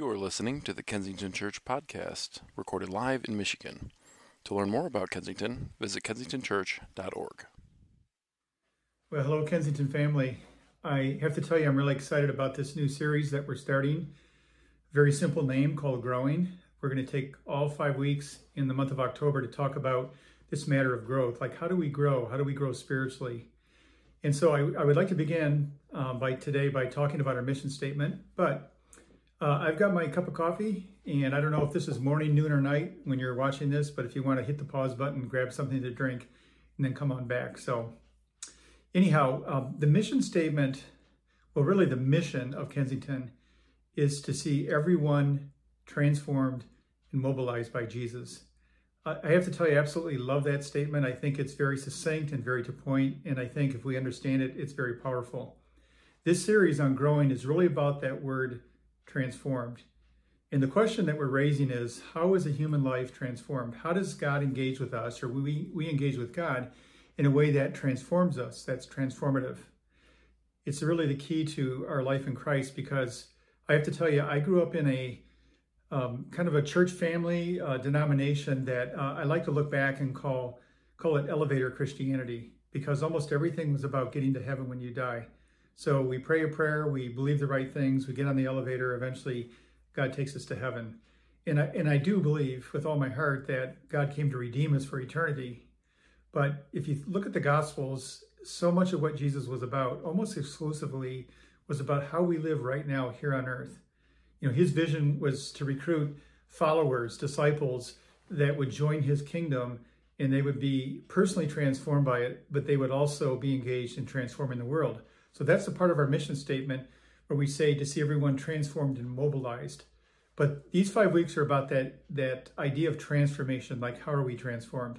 You are listening to the Kensington Church podcast, recorded live in Michigan. To learn more about Kensington, visit kensingtonchurch.org. Well, hello, Kensington family. I have to tell you, I'm really excited about this new series that we're starting. Very simple name called Growing. We're going to take all five weeks in the month of October to talk about this matter of growth. Like, how do we grow? How do we grow spiritually? And so I, I would like to begin um, by today by talking about our mission statement. But uh, I've got my cup of coffee, and I don't know if this is morning, noon, or night when you're watching this, but if you want to hit the pause button, grab something to drink, and then come on back. So, anyhow, um, the mission statement, well, really the mission of Kensington is to see everyone transformed and mobilized by Jesus. I have to tell you, I absolutely love that statement. I think it's very succinct and very to point, and I think if we understand it, it's very powerful. This series on growing is really about that word transformed. And the question that we're raising is how is a human life transformed? How does God engage with us, or we, we engage with God in a way that transforms us, that's transformative? It's really the key to our life in Christ because I have to tell you, I grew up in a um, kind of a church family uh, denomination that uh, I like to look back and call call it elevator Christianity because almost everything was about getting to heaven when you die. So we pray a prayer, we believe the right things, we get on the elevator, eventually God takes us to heaven. And I, and I do believe with all my heart that God came to redeem us for eternity. But if you look at the Gospels, so much of what Jesus was about, almost exclusively, was about how we live right now here on earth. You know, his vision was to recruit followers, disciples that would join his kingdom and they would be personally transformed by it, but they would also be engaged in transforming the world. So that's the part of our mission statement where we say to see everyone transformed and mobilized. But these five weeks are about that that idea of transformation, like how are we transformed?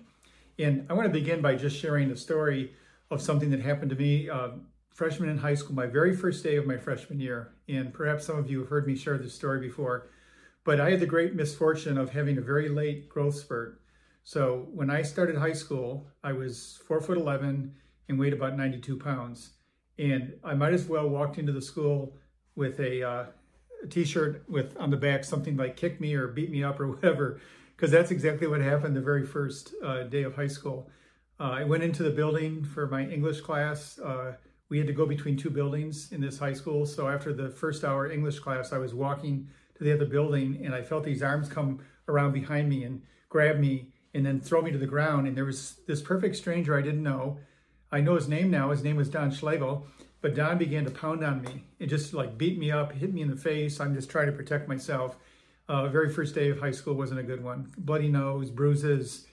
And I want to begin by just sharing a story of something that happened to me uh, freshman in high school, my very first day of my freshman year. And perhaps some of you have heard me share this story before, but I had the great misfortune of having a very late growth spurt. So when I started high school, I was four foot 11 and weighed about 92 pounds. And I might as well walked into the school with a, uh, t-shirt with on the back something like kick me or beat me up or whatever, because that's exactly what happened the very first uh, day of high school. Uh, I went into the building for my English class. Uh, we had to go between two buildings in this high school. So after the first hour English class, I was walking to the other building and I felt these arms come around behind me and grab me and then throw me to the ground. And there was this perfect stranger I didn't know I know his name now. His name was Don Schlegel. But Don began to pound on me and just like beat me up, hit me in the face. I'm just trying to protect myself. Uh, very first day of high school wasn't a good one. Bloody nose, bruises.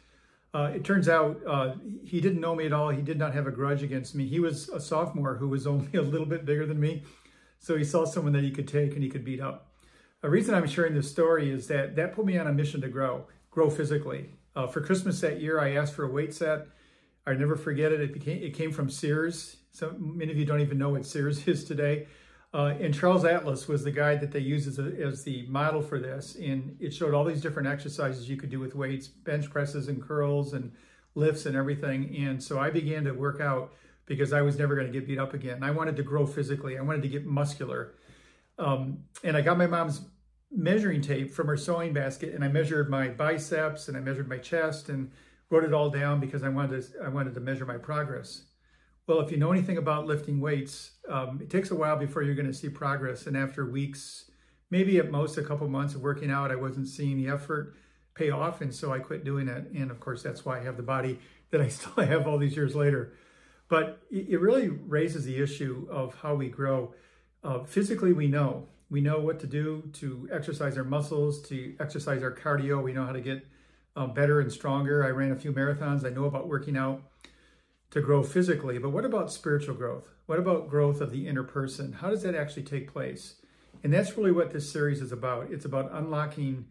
Uh, it turns out uh, he didn't know me at all. He did not have a grudge against me. He was a sophomore who was only a little bit bigger than me. So he saw someone that he could take and he could beat up. A reason I'm sharing this story is that that put me on a mission to grow, grow physically. Uh, for Christmas that year, I asked for a weight set. I never forget it. It became it came from Sears. So many of you don't even know what Sears is today. Uh, and Charles Atlas was the guy that they used as, a, as the model for this. And it showed all these different exercises you could do with weights, bench presses and curls and lifts and everything. And so I began to work out because I was never going to get beat up again. I wanted to grow physically. I wanted to get muscular. Um, and I got my mom's measuring tape from her sewing basket and I measured my biceps and I measured my chest and wrote it all down because I wanted to, I wanted to measure my progress. Well, if you know anything about lifting weights, um, it takes a while before you're going to see progress. And after weeks, maybe at most a couple months of working out, I wasn't seeing the effort pay off. And so I quit doing it. And of course, that's why I have the body that I still have all these years later. But it really raises the issue of how we grow. Uh, physically, we know. We know what to do to exercise our muscles, to exercise our cardio. We know how to get uh, better and stronger. I ran a few marathons. I know about working out to grow physically, but what about spiritual growth? What about growth of the inner person? How does that actually take place? And that's really what this series is about. It's about unlocking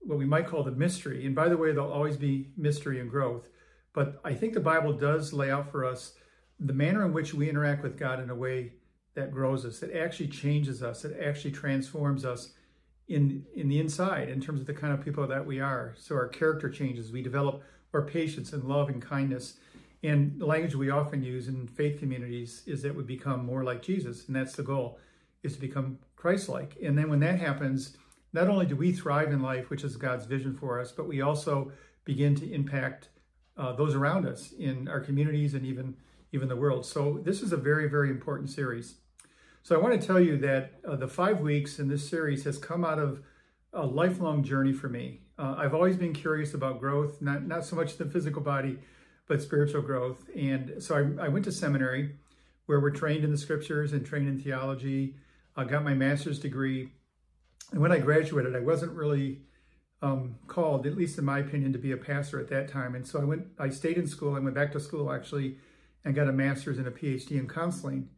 what we might call the mystery. And by the way, there'll always be mystery and growth. But I think the Bible does lay out for us the manner in which we interact with God in a way that grows us, that actually changes us, that actually transforms us in in the inside in terms of the kind of people that we are. So our character changes. We develop our patience and love and kindness. And the language we often use in faith communities is that we become more like Jesus, and that's the goal, is to become Christ-like. And then when that happens, not only do we thrive in life, which is God's vision for us, but we also begin to impact uh, those around us in our communities and even even the world. So this is a very very important series. So I want to tell you that uh, the five weeks in this series has come out of a lifelong journey for me. Uh, I've always been curious about growth, not not so much the physical body, but spiritual growth. And so I, I went to seminary where we're trained in the scriptures and trained in theology. I got my master's degree. And when I graduated, I wasn't really um, called, at least in my opinion, to be a pastor at that time. And so I went, I stayed in school. I went back to school actually and got a master's and a PhD in counseling.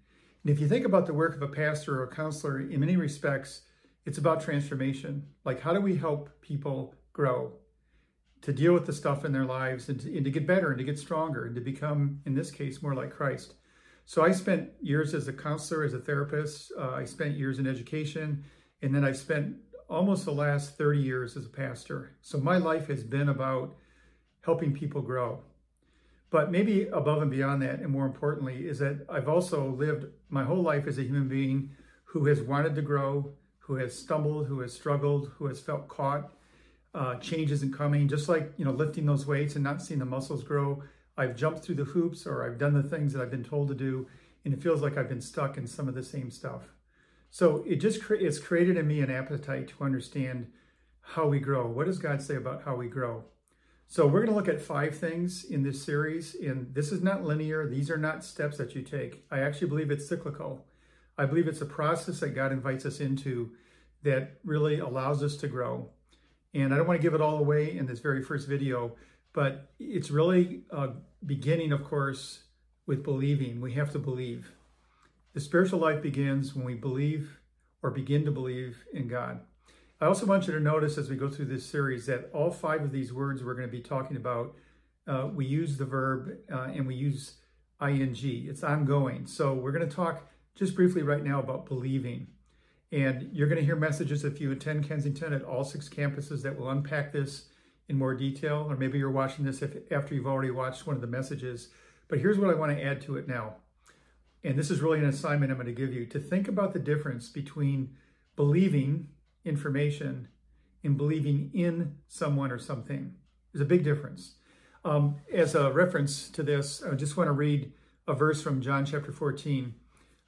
And if you think about the work of a pastor or a counselor, in many respects, it's about transformation. Like, how do we help people grow to deal with the stuff in their lives and to, and to get better and to get stronger and to become, in this case, more like Christ? So I spent years as a counselor, as a therapist. Uh, I spent years in education, and then I've spent almost the last 30 years as a pastor. So my life has been about helping people grow. But maybe above and beyond that, and more importantly, is that I've also lived my whole life as a human being who has wanted to grow, who has stumbled, who has struggled, who has felt caught. Uh, change isn't coming, just like you know lifting those weights and not seeing the muscles grow. I've jumped through the hoops or I've done the things that I've been told to do, and it feels like I've been stuck in some of the same stuff. So it just cre- it's created in me an appetite to understand how we grow. What does God say about how we grow? So we're going to look at five things in this series, and this is not linear. These are not steps that you take. I actually believe it's cyclical. I believe it's a process that God invites us into that really allows us to grow. And I don't want to give it all away in this very first video, but it's really beginning, of course, with believing. We have to believe. The spiritual life begins when we believe or begin to believe in God. I also want you to notice as we go through this series that all five of these words we're going to be talking about, uh, we use the verb uh, and we use ing. It's ongoing. So we're going to talk just briefly right now about believing. And you're going to hear messages if you attend Kensington at all six campuses that will unpack this in more detail, or maybe you're watching this if, after you've already watched one of the messages. But here's what I want to add to it now. And this is really an assignment I'm going to give you to think about the difference between believing information and believing in someone or something. There's a big difference. Um, as a reference to this, I just want to read a verse from John chapter 14,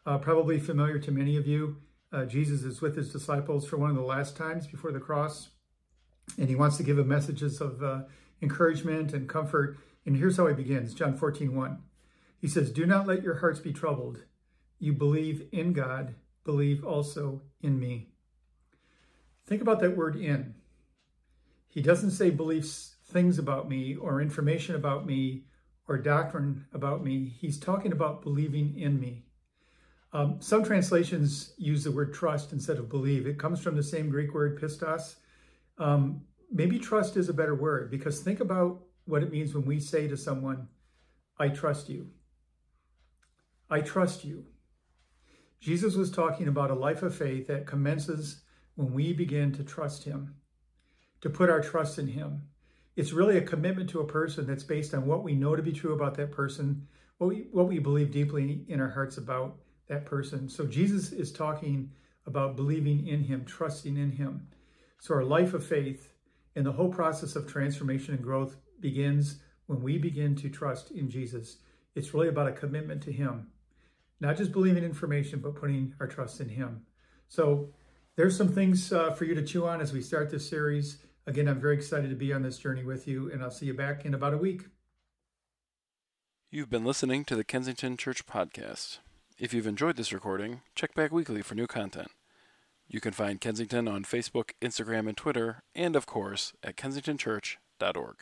uh, probably familiar to many of you. Uh, Jesus is with his disciples for one of the last times before the cross and he wants to give them messages of uh, encouragement and comfort. And here's how he begins John 14, 1. He says, Do not let your hearts be troubled. You believe in God, believe also in me. Think about that word in. He doesn't say beliefs, things about me, or information about me, or doctrine about me. He's talking about believing in me. Um, some translations use the word trust instead of believe. It comes from the same Greek word pistos, um, maybe trust is a better word because think about what it means when we say to someone, I trust you. I trust you. Jesus was talking about a life of faith that commences when we begin to trust him, to put our trust in him. It's really a commitment to a person that's based on what we know to be true about that person, what we, what we believe deeply in our hearts about that person. So Jesus is talking about believing in him, trusting in him. So our life of faith and the whole process of transformation and growth begins when we begin to trust in Jesus. It's really about a commitment to Him, not just believing information, but putting our trust in Him. So there's some things uh, for you to chew on as we start this series. Again, I'm very excited to be on this journey with you, and I'll see you back in about a week. You've been listening to the Kensington Church Podcast. If you've enjoyed this recording, check back weekly for new content. You can find Kensington on Facebook, Instagram, and Twitter, and of course at kensingtonchurch.org.